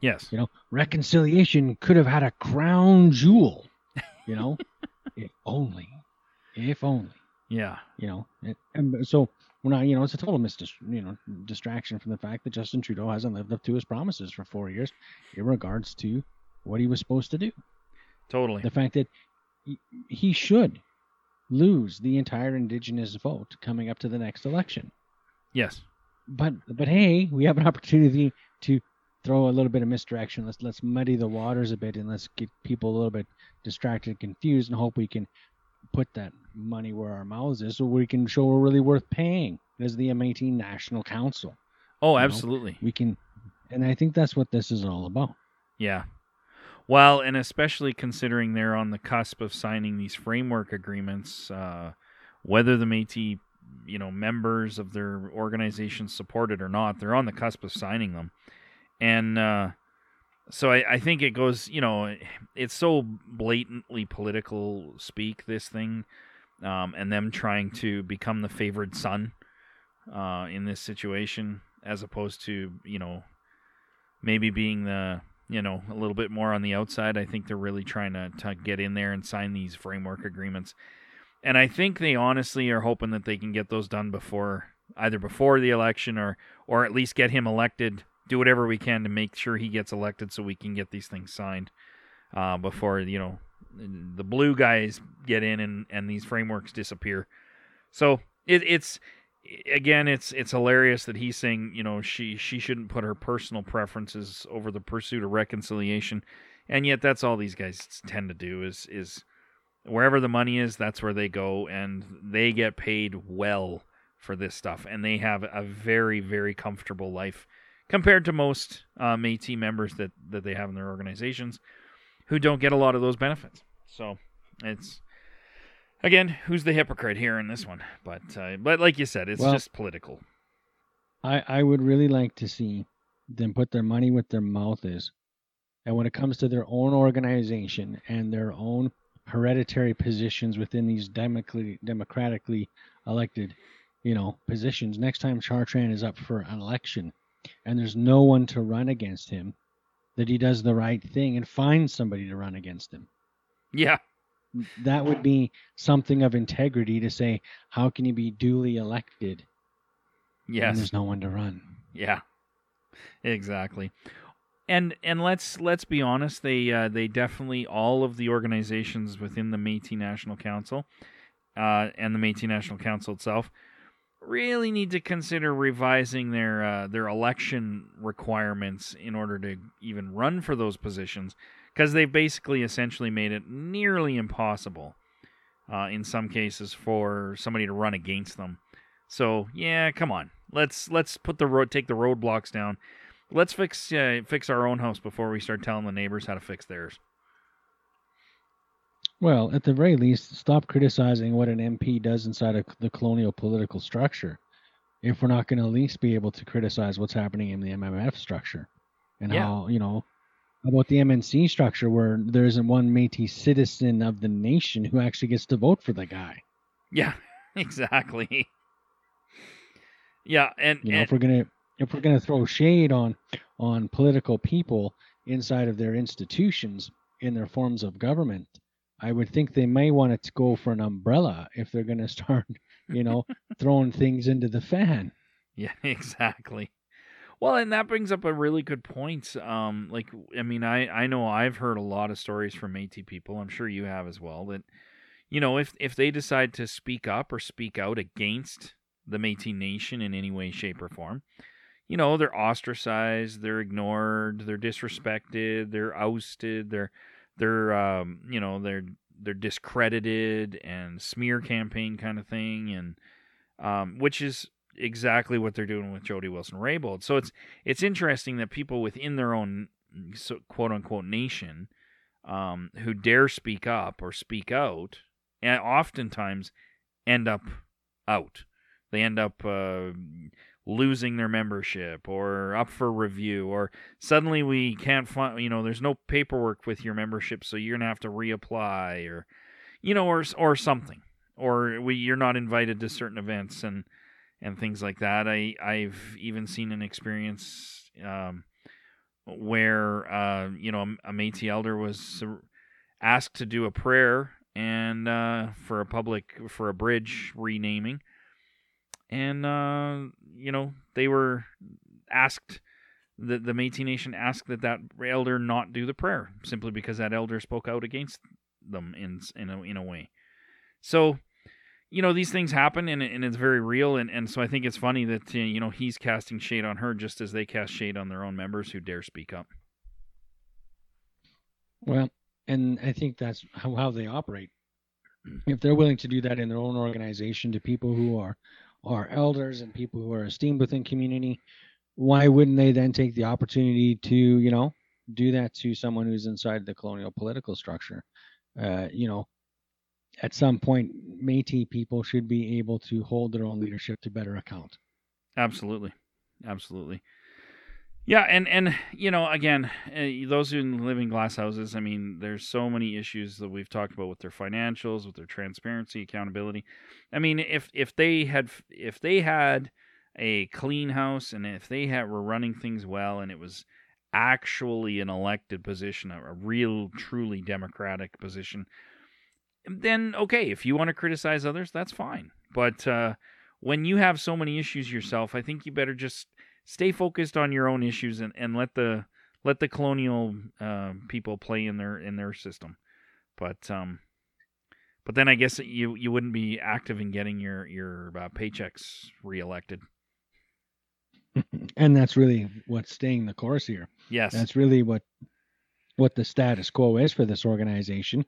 Yes. You know, reconciliation could have had a crown jewel. You know, if only, if only. Yeah. You know, and, and so we're not. You know, it's a total misdis- you know distraction from the fact that Justin Trudeau hasn't lived up to his promises for four years in regards to what he was supposed to do. Totally. The fact that he, he should lose the entire Indigenous vote coming up to the next election. Yes. But but hey, we have an opportunity to throw a little bit of misdirection. Let's let's muddy the waters a bit and let's get people a little bit distracted confused and hope we can put that money where our mouths is so we can show we're really worth paying as the M18 National Council. Oh, know, absolutely. We can and I think that's what this is all about. Yeah. Well, and especially considering they're on the cusp of signing these framework agreements, uh, whether the Métis, you know, members of their organization support it or not, they're on the cusp of signing them, and uh, so I, I think it goes, you know, it's so blatantly political speak this thing, um, and them trying to become the favored son uh, in this situation, as opposed to you know maybe being the you know a little bit more on the outside. I think they're really trying to, to get in there and sign these framework agreements, and I think they honestly are hoping that they can get those done before either before the election or or at least get him elected. Do whatever we can to make sure he gets elected so we can get these things signed uh, before you know the blue guys get in and and these frameworks disappear. So it, it's again it's it's hilarious that he's saying you know she she shouldn't put her personal preferences over the pursuit of reconciliation. And yet that's all these guys tend to do is is wherever the money is that's where they go and they get paid well for this stuff. And they have a very very comfortable life compared to most uh, Métis members that that they have in their organizations who don't get a lot of those benefits. So it's again who's the hypocrite here in this one? But uh, but like you said it's Well- just political. I, I would really like to see them put their money where their mouth is. And when it comes to their own organization and their own hereditary positions within these democratically, democratically elected, you know, positions, next time Chartrand is up for an election and there's no one to run against him, that he does the right thing and finds somebody to run against him. yeah that would be something of integrity to say, how can you be duly elected? Yes. And there's no one to run. Yeah. Exactly. And and let's let's be honest, they uh, they definitely all of the organizations within the Métis National Council uh, and the Métis National Council itself really need to consider revising their uh, their election requirements in order to even run for those positions because they've basically essentially made it nearly impossible uh, in some cases for somebody to run against them. So yeah, come on, let's let's put the road take the roadblocks down. Let's fix uh, fix our own house before we start telling the neighbors how to fix theirs. Well, at the very least, stop criticizing what an MP does inside of the colonial political structure. If we're not going to at least be able to criticize what's happening in the MMF structure, and Yeah. how you know about the MNC structure where there isn't one Métis citizen of the nation who actually gets to vote for the guy. Yeah, exactly. Yeah, and, You know, and if we're gonna if we're gonna throw shade on on political people inside of their institutions in their forms of government, I would think they may want to go for an umbrella if they're gonna start, you know, throwing things into the fan. Yeah, exactly. Well, and that brings up a really good point. Um, like, I mean, I I know I've heard a lot of stories from Métis people. I'm sure you have as well. That you know, if if they decide to speak up or speak out against the Métis Nation in any way, shape, or form, you know, they're ostracized, they're ignored, they're disrespected, they're ousted, they're they're um, you know, they're they're discredited and smear campaign kind of thing, and um, which is exactly what they're doing with Jody Wilson Raybould. So it's it's interesting that people within their own so, quote unquote nation um, who dare speak up or speak out, and oftentimes end up out. They end up uh, losing their membership or up for review, or suddenly we can't find. You know, there's no paperwork with your membership, so you're gonna have to reapply, or you know, or or something, or we you're not invited to certain events and and things like that. I I've even seen an experience um, where uh, you know a a Métis elder was asked to do a prayer and uh, for a public for a bridge renaming, and uh, you know they were asked. The, the Métis Nation asked that that elder not do the prayer simply because that elder spoke out against them in in a, in a way. So, you know these things happen and, and it's very real and, and so i think it's funny that uh, you know he's casting shade on her just as they cast shade on their own members who dare speak up Well, and I think that's how, how they operate. If they're willing to do that in their own organization to people who are are elders and people who are esteemed within community, why wouldn't they then take the opportunity to, you know, do that to someone who's inside the colonial political structure? Uh, you know, at some point, Métis people should be able to hold their own leadership to better account. absolutely absolutely yeah and and you know again uh, those who live in glass houses i mean there's so many issues that we've talked about with their financials with their transparency accountability. I mean if if they had if they had a clean house and if they had were running things well and it was actually an elected position a, a real truly democratic position then okay if you want to criticize others that's fine. But uh when you have so many issues yourself i think you better just stay focused on your own issues and, and let the let the colonial uh, people play in their in their system. But um but then i guess you you wouldn't be active in getting your your uh, paychecks reelected. And that's really what's staying the course here. yes. That's really what what the status quo is for this organization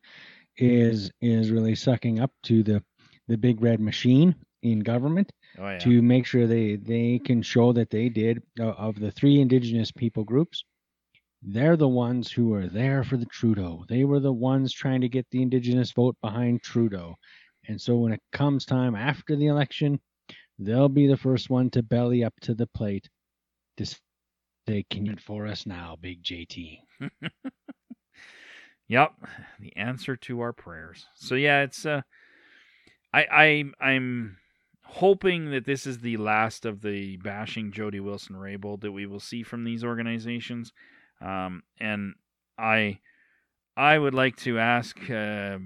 is is really sucking up to the the big red machine in government oh yeah to make sure they they can show that they did uh, of the three indigenous people groups they're the ones who are there for the Trudeau. They were the ones trying to get the indigenous vote behind Trudeau. And so when it comes time after the election, they'll be the first one to belly up to the plate to say, Can you for us now, big JT? Yep, the answer to our prayers. So yeah, it's uh, I I I'm hoping that this is the last of the bashing Jody Wilson Raybould that we will see from these organizations, um, and I I would like to ask uh,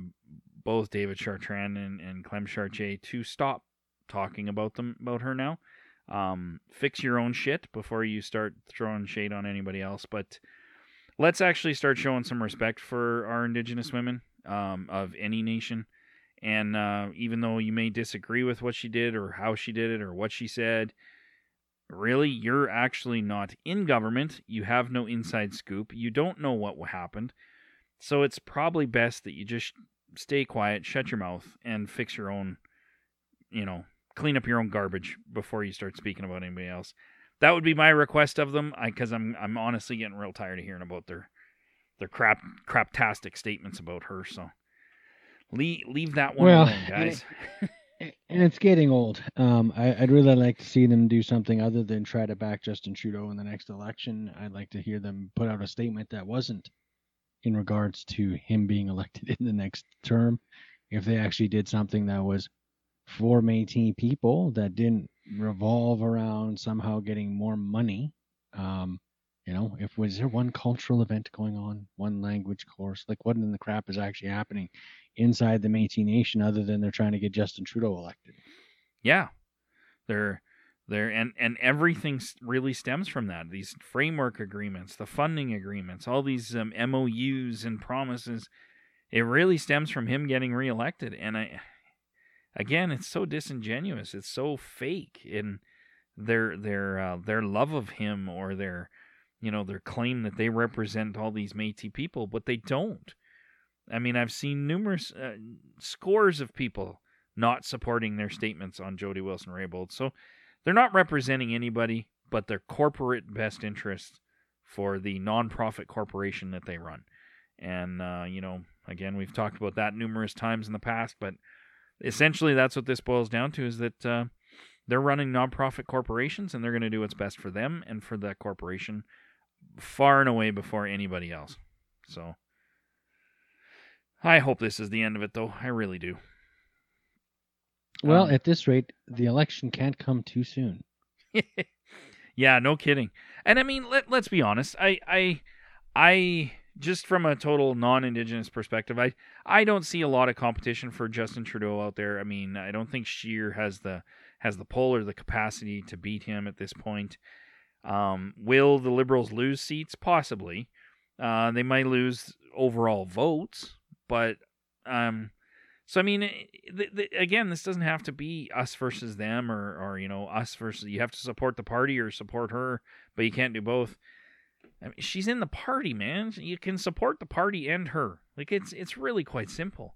both David Chartrand and, and Clem Chartier to stop talking about them about her now. Um, fix your own shit before you start throwing shade on anybody else. But let's actually start showing some respect for our Indigenous women um, of any nation. And uh, even though you may disagree with what she did or how she did it or what she said, really, you're actually not in government. You have no inside scoop. You don't know what happened. So it's probably best that you just stay quiet, shut your mouth, and fix your own, you know, clean up your own garbage before you start speaking about anybody else. That would be my request of them, because I'm I'm honestly getting real tired of hearing about their their crap craptastic statements about her. So leave leave that one Well, alone, guys. and it's getting old. Um, I, I'd really like to see them do something other than try to back Justin Trudeau in the next election. I'd like to hear them put out a statement that wasn't in regards to him being elected in the next term. If they actually did something that was for Métis people that didn't revolve around somehow getting more money. Um, you know, if was there one cultural event going on, one language course, like what in the crap is actually happening inside the Métis Nation other than they're trying to get Justin Trudeau elected? yeah. They're they're and and everything really stems from that. These framework agreements the funding agreements all these um, MOUs and promises it really stems from him getting reelected. And i again it's so disingenuous. It's so fake. In their their uh, their love of him or their you know their claim that they represent all these Métis people but they don't i mean i've seen numerous uh, scores of people not supporting their statements on Jody Wilson Raybould. So they're not representing anybody but their corporate best interests for the nonprofit corporation that they run. And, uh, you know, again, we've talked about that numerous times in the past, but essentially that's what this boils down to is that uh, they're running nonprofit corporations and they're going to do what's best for them and for that corporation far and away before anybody else. So I hope this is the end of it, though. I really do. Well, Um, at this rate, the election can't come too soon. yeah, no kidding. And I mean, let let's be honest. I I I just from a total non-indigenous perspective, I I don't see a lot of competition for Justin Trudeau out there. I mean, I don't think Scheer has the has the pull or the capacity to beat him at this point. Um, will the Liberals lose seats? Possibly. Uh, they might lose overall votes, but um, so I mean, th- th- again, this doesn't have to be us versus them, or or you know us versus. You have to support the party or support her, but you can't do both. I mean, she's in the party, man. You can support the party and her. Like it's it's really quite simple.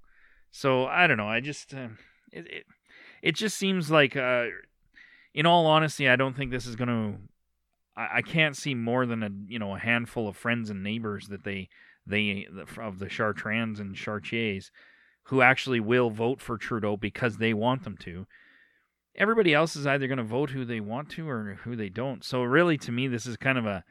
So I don't know. I just uh, it, it it just seems like, uh, in all honesty, I don't think this is gonna. I, I can't see more than a you know a handful of friends and neighbors that they they of the Chartrands and Chartiers who actually will vote for Trudeau because they want them to. Everybody else is either going to vote who they want to or who they don't. So really, to me, this is kind of a,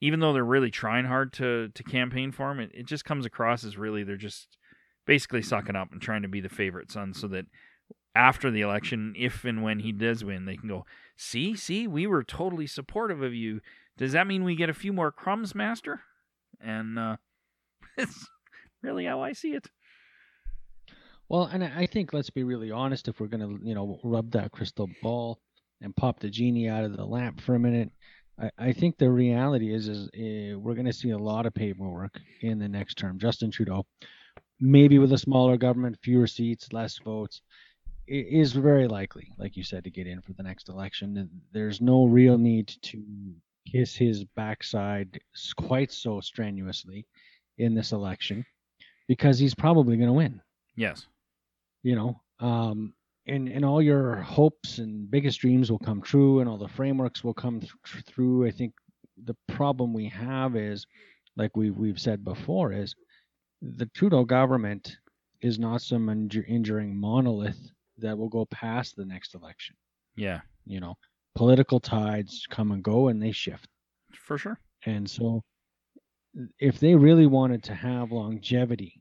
even though they're really trying hard to to campaign for him, it, it just comes across as really they're just basically sucking up and trying to be the favorite son, so that after the election, if and when he does win, they can go, see, see, we were totally supportive of you. Does that mean we get a few more crumbs, Master? And uh, it's really how I see it. Well, and I think let's be really honest. If we're gonna, you know, rub that crystal ball and pop the genie out of the lamp for a minute, I, I think the reality is, is uh, we're gonna see a lot of paperwork in the next term. Justin Trudeau, maybe with a smaller government, fewer seats, less votes, is very likely, like you said, to get in for the next election. There's no real need to kiss his backside quite so strenuously in this election because he's probably going to win Yes. you know um and and all your hopes and biggest dreams will come true and all the frameworks will come th- through i think the problem we have is like we we've said before is the trudeau government is not some endu- enduring monolith that will go past the next election Yeah. you know political tides come and go and they shift For sure. and so, if they really wanted to have longevity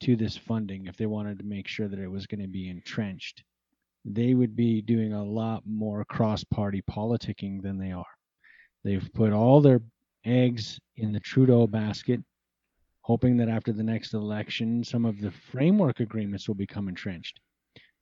to this funding, if they wanted to make sure that it was going to be entrenched, they would be doing a lot more cross party politicking than they are. They've put all their eggs in the Trudeau basket, hoping that after the next election, some of the framework agreements will become entrenched.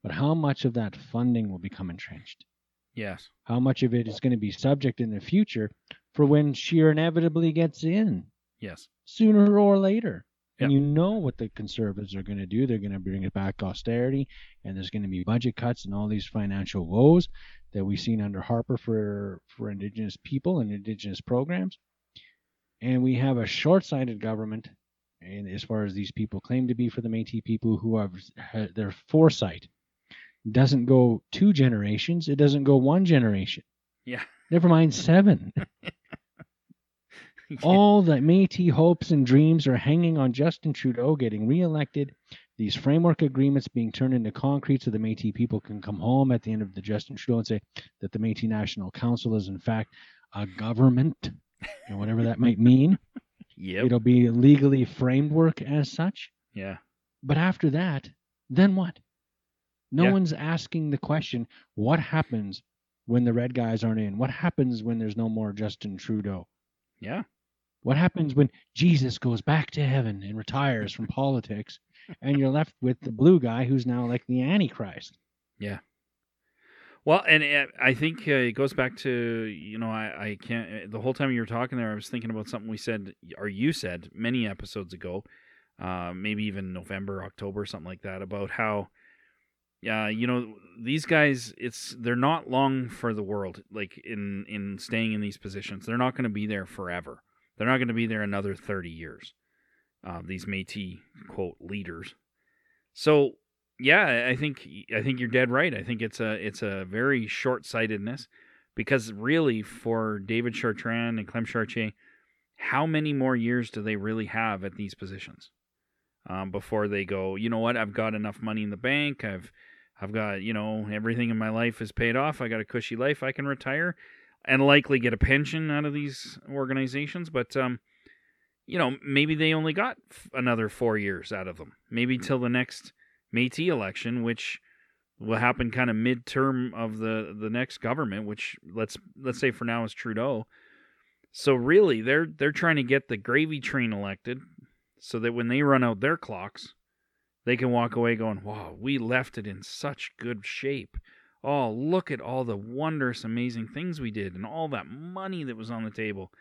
But how much of that funding will become entrenched? Yes. How much of it is going to be subject in the future for when Scheer inevitably gets in, Yes. sooner or later? And you know what the conservatives are going to do. They're going to bring it back austerity, and there's going to be budget cuts and all these financial woes that we've seen under Harper for for Indigenous people and Indigenous programs. And we have a short-sighted government, and as far as these people claim to be for the Métis people, who have their foresight doesn't go two generations; it doesn't go one generation. Yeah. Never mind seven. All the Métis hopes and dreams are hanging on Justin Trudeau getting reelected. These framework agreements being turned into concrete so the Métis people can come home at the end of the Justin Trudeau and say that the Métis National Council is in fact a government, and whatever that might mean. Yep. It'll be legally framework as such. Yeah. But after that, then what? No Yeah. one's asking the question, what happens when the red guys aren't in? What happens when there's no more Justin Trudeau? Yeah. What happens when Jesus goes back to heaven and retires from politics and you're left with the blue guy who's now like the Antichrist? Yeah. Well, and uh, I think uh, it goes back to you know I I can't uh, the whole time you were talking there I was thinking about something we said or you said many episodes ago, uh, maybe even November October something like that about how, yeah you know these guys it's they're not long for the world like in in staying in these positions they're not going to be there forever they're not going to be there another thirty years, uh, these Métis quote leaders, so yeah, I think I think you're dead right. I think it's a it's a very short sightedness because really for David Chartrand and Clem Chartier, how many more years do they really have at these positions um, before they go? You know what? I've got enough money in the bank. I've I've got you know everything in my life is paid off. I got a cushy life. I can retire and likely get a pension out of these organizations. But um, you know maybe they only got f- another four years out of them. Maybe till the next Métis election, which will happen kind of midterm of the the next government, which let's let's say for now is Trudeau. So really, they're they're trying to get the gravy train elected, so that when they run out their clocks, they can walk away going, "Wow, we left it in such good shape." Oh, look at all the wondrous, amazing things we did, and all that money that was on the table.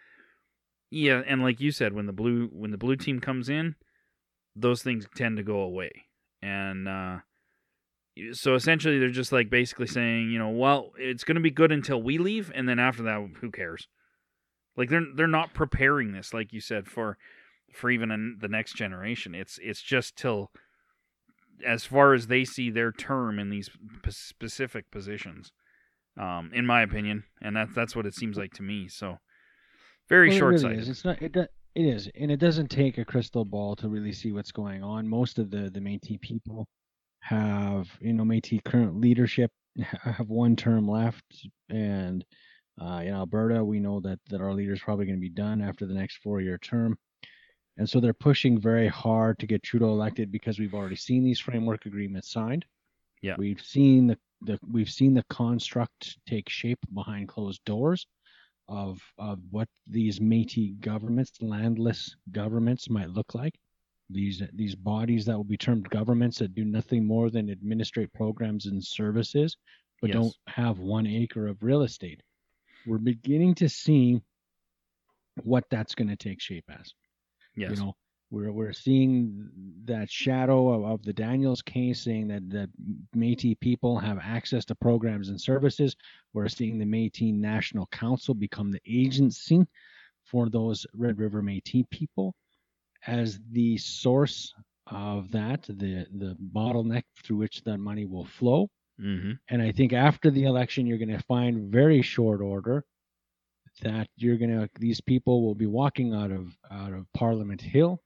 Yeah, and like you said, when the blue when the blue team comes in, those things tend to go away and uh, so essentially they're just like basically saying, you know, well, it's going to be good until we leave, and then after that, who cares? Like they're they're not preparing this, like you said, for for even an, the next generation. It's it's just till as far as they see their term in these p- specific positions, um, in my opinion, and that's that's what it seems like to me. So very Well, it short really sighted. is. It's not. It, do- it is, and it doesn't take a crystal ball to really see what's going on. Most of the the Métis people have, you know, Métis current leadership have one term left, and uh, in Alberta, we know that that our leader's probably going to be done after the next four year term, and so they're pushing very hard to get Trudeau elected because we've already seen these framework agreements signed. Yeah. we've seen the, the we've seen the construct take shape behind closed doors of of what these Métis governments, landless governments, might look like. These these bodies that will be termed governments that do nothing more than administrate programs and services, but Yes. don't have one acre of real estate. We're beginning to see what that's going to take shape as. Yes. You know, we're we're seeing that shadow of, of the Daniels case saying that that Métis people have access to programs and services. We're seeing the Métis National Council become the agency for those Red River Métis people as the source of that, the the bottleneck through which that money will flow. mm-hmm. And I think after the election, you're going to find very short order that you're to these people will be walking out of out of Parliament Hill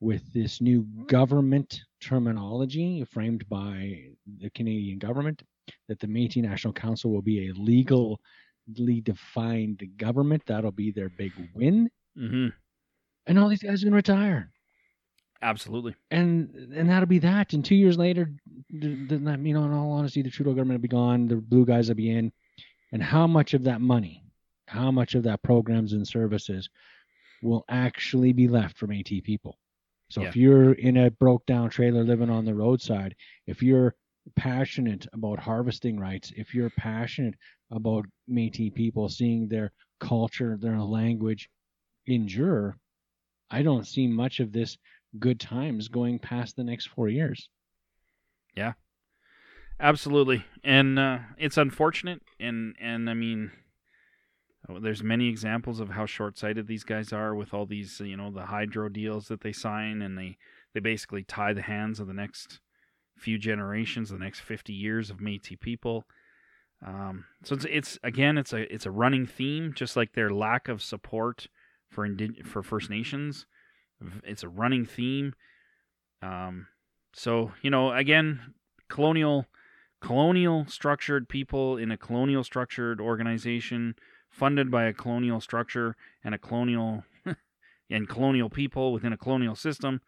with this new government terminology framed by the Canadian government that the Métis National Council will be a legally defined government. That'll be their big win, Mm-hmm. and all these guys are to retire Absolutely. and and that'll be that. And two years later, the, the, you know, in all honesty, the Trudeau government will be gone. The blue guys will be in, and how much of that money, how much of that programs and services, will actually be left from AT people? So Yeah. if you're in a broke down trailer living on the roadside, if you're passionate about harvesting rights, if you're passionate about Métis people seeing their culture, their language endure, I don't see much of this good times going past the next four years. Yeah. Absolutely, and uh, it's unfortunate, and and I mean, there's many examples of how short-sighted these guys are with all these, you know, the hydro deals that they sign, and they they basically tie the hands of the next few generations, the next 50 years of Métis people. Um, so it's it's again, it's a it's a running theme, just like their lack of support for indi- for First Nations. It's a running theme. Um, so you know, again, colonial colonial structured people in a colonial structured organization funded by a colonial structure and a colonial and colonial people within a colonial system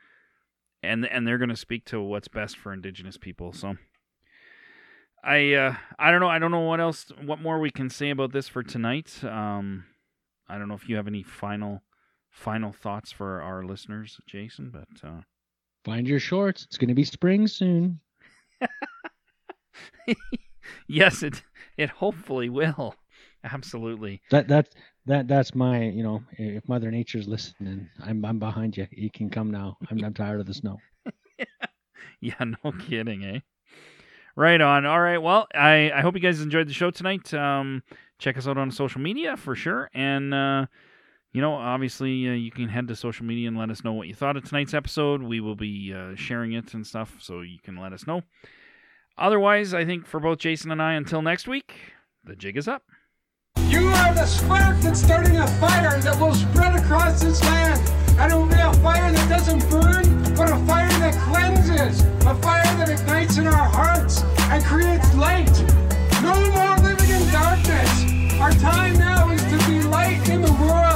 and and they're going to speak to what's best for indigenous people so i uh i don't know i don't know what else what more we can say about this for tonight um i don't know if you have any final final thoughts for our listeners jason but uh Find your shorts. It's going to be spring soon. yes it it hopefully will absolutely That that's that that's my you know if Mother Nature's listening, I'm I'm behind you. You can come now. I'm I'm tired of the snow. Yeah, no kidding, eh? Right on. All right. Well, I, I hope you guys enjoyed the show tonight. Um, check us out on social media for sure. And, uh, you know, obviously, uh, you can head to social media and let us know what you thought of tonight's episode. We will be uh, sharing it and stuff, so you can let us know. Otherwise, I think for both Jason and I, until next week, the jig is up are the spark that's starting a fire that will spread across this land. And it will be a fire that doesn't burn, but a fire that cleanses, a fire that ignites in our hearts and creates light. No more living in darkness. Our time now is to be light in the world.